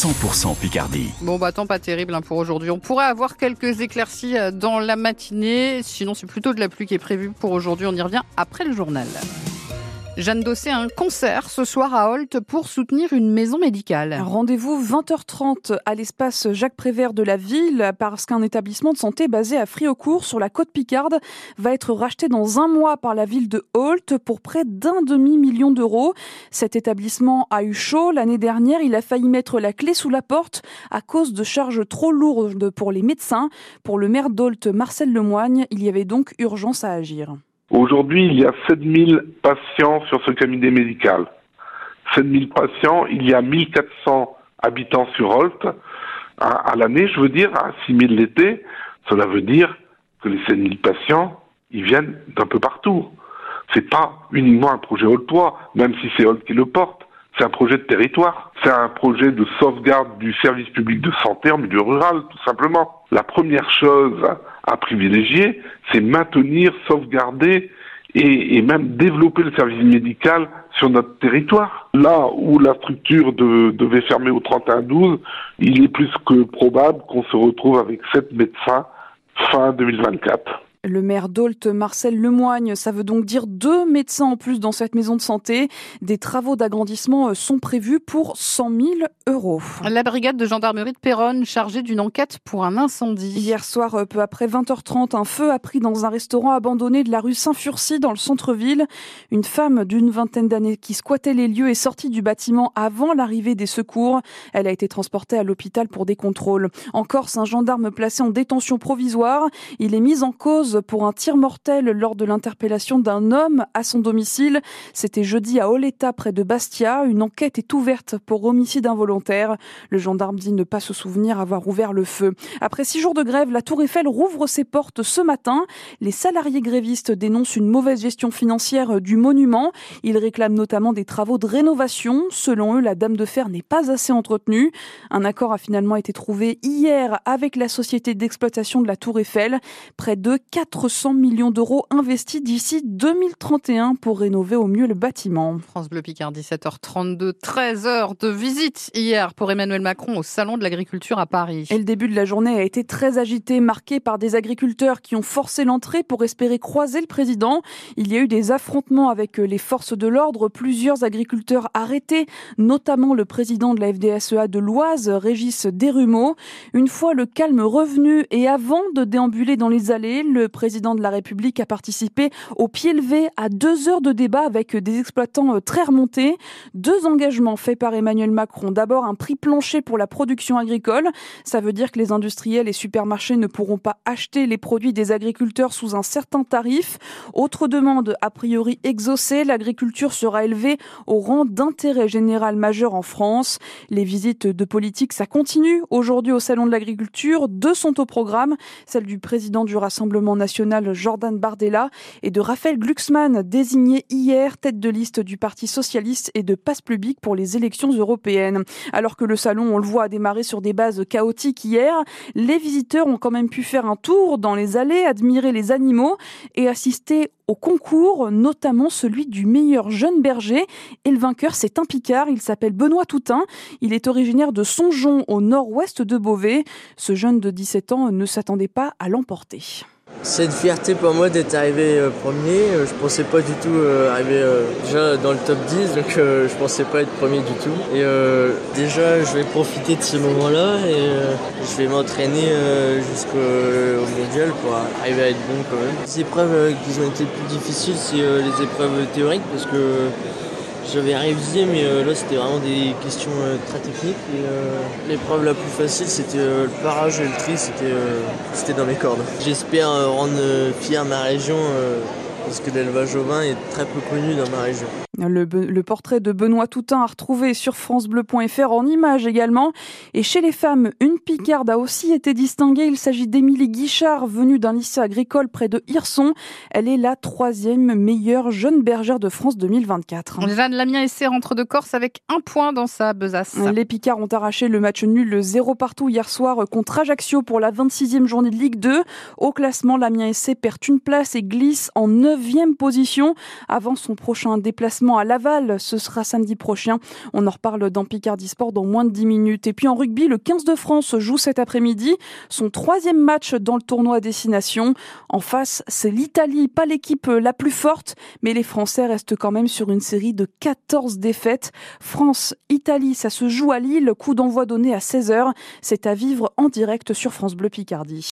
100% Picardie. Bon, bah, tant pas terrible hein, pour aujourd'hui. On pourrait avoir quelques éclaircies euh, dans la matinée. Sinon, c'est plutôt de la pluie qui est prévue pour aujourd'hui. On y revient après le journal. Jeanne Dossé a un concert ce soir à Holt pour soutenir une maison médicale. Rendez-vous 20h30 à l'espace Jacques Prévert de la ville parce qu'un établissement de santé basé à Friocourt sur la côte Picarde va être racheté dans un mois par la ville de Holt pour près d'un demi-million d'euros. Cet établissement a eu chaud l'année dernière. Il a failli mettre la clé sous la porte à cause de charges trop lourdes pour les médecins. Pour le maire d'Holt, Marcel Lemoigne, il y avait donc urgence à agir. Aujourd'hui, il y a 7000 patients sur ce cabinet médical. 7000 patients, il y a 1400 habitants sur Holt. À, l'année, je veux dire, à 6000 l'été, cela veut dire que les 7000 patients, ils viennent d'un peu partout. C'est pas uniquement un projet holtois, même si c'est Holt qui le porte. C'est un projet de territoire. C'est un projet de sauvegarde du service public de santé en milieu rural, tout simplement. La première chose à privilégier, c'est maintenir, sauvegarder et, même développer le service médical sur notre territoire. Là où la structure devait fermer au 31-12, il est plus que probable qu'on se retrouve avec sept médecins fin 2024. Le maire d'Olt, Marcel Lemoigne, ça veut donc dire deux médecins en plus dans cette maison de santé. Des travaux d'agrandissement euh, sont prévus pour 100 000 euros. La brigade de gendarmerie de Péronne chargée d'une enquête pour un incendie. Hier soir, euh, peu après 20h30, un feu a pris dans un restaurant abandonné de la rue Saint-Furcy dans le centre-ville. Une femme d'une vingtaine d'années qui squattait les lieux est sortie du bâtiment avant l'arrivée des secours. Elle a été transportée à l'hôpital pour des contrôles. En Corse, un gendarme placé en détention provisoire. Il est mis en cause pour un tir mortel lors de l'interpellation d'un homme à son domicile. C'était jeudi à Oleta, près de Bastia. Une enquête est ouverte pour homicide involontaire. Le gendarme dit ne pas se souvenir avoir ouvert le feu. Après six jours de grève, la Tour Eiffel rouvre ses portes ce matin. Les salariés grévistes dénoncent une mauvaise gestion financière du monument. Ils réclament notamment des travaux de rénovation. Selon eux, la Dame de Fer n'est pas assez entretenue. Un accord a finalement été trouvé hier avec la société d'exploitation de la Tour Eiffel. Près de 400 millions d'euros investis d'ici 2031 pour rénover au mieux le bâtiment. France Bleu Picard, 17h32, 13 heures de visite hier pour Emmanuel Macron au Salon de l'Agriculture à Paris. Et le début de la journée a été très agité, marqué par des agriculteurs qui ont forcé l'entrée pour espérer croiser le président. Il y a eu des affrontements avec les forces de l'ordre, plusieurs agriculteurs arrêtés, notamment le président de la FDSEA de l'Oise, Régis Desrumeaux. Une fois le calme revenu et avant de déambuler dans les allées, le président de la République a participé au pied levé à deux heures de débat avec des exploitants euh, très remontés. Deux engagements faits par Emmanuel Macron. D'abord, un prix plancher pour la production agricole. Ça veut dire que les industriels et supermarchés ne pourront pas acheter les produits des agriculteurs sous un certain tarif. Autre demande, a priori exaucée, l'agriculture sera élevée au rang d'intérêt général majeur en France. Les visites de politique, ça continue. Aujourd'hui, au Salon de l'agriculture, deux sont au programme. Celle du président du Rassemblement national Jordan Bardella et de Raphaël Glucksmann, désigné hier tête de liste du Parti socialiste et de Passe Public pour les élections européennes. Alors que le salon, on le voit, a démarré sur des bases chaotiques hier, les visiteurs ont quand même pu faire un tour dans les allées, admirer les animaux et assister au concours, notamment celui du meilleur jeune berger. Et le vainqueur, c'est un Picard. Il s'appelle Benoît Toutain. Il est originaire de Songeon, au nord-ouest de Beauvais. Ce jeune de 17 ans ne s'attendait pas à l'emporter. C'est une fierté pour moi d'être arrivé euh, premier. Euh, je pensais pas du tout euh, arriver déjà dans le top 10, donc je pensais pas être premier du tout. Et déjà, je vais profiter de ce moment-là et je vais m'entraîner jusqu'au mondial pour arriver à être bon quand même. Les épreuves qui ont été plus difficiles, c'est les épreuves théoriques parce que j'avais révisé, mais euh, là c'était vraiment des questions euh, très techniques. Euh, l'épreuve la plus facile c'était le parage et le tri, c'était dans mes cordes. J'espère rendre fier ma région parce que l'élevage au vin est très peu connu dans ma région. Le, portrait de Benoît Toutain à retrouver sur francebleu.fr en image également. Et chez les femmes, une Picarde a aussi été distinguée. Il s'agit d'Émilie Guichard, venue d'un lycée agricole près de Hirson. Elle est la troisième meilleure jeune bergère de France 2024. Jeanne Lamien Essai rentre de Corse avec un point dans sa besace. Les Picards ont arraché le match nul 0 partout hier soir contre Ajaccio pour la 26e journée de Ligue 2. Au classement, Lamien Essai perd une place et glisse en 9e position avant son prochain déplacement à Laval. Ce sera samedi prochain. On en reparle dans Picardie Sport dans moins de 10 minutes. Et puis en rugby, le 15 de France joue cet après-midi son troisième match dans le tournoi à destination. En face, c'est l'Italie, pas l'équipe la plus forte, mais les Français restent quand même sur une série de 14 défaites. France-Italie, ça se joue à Lille. Coup d'envoi donné à 16h. C'est à vivre en direct sur France Bleu Picardie.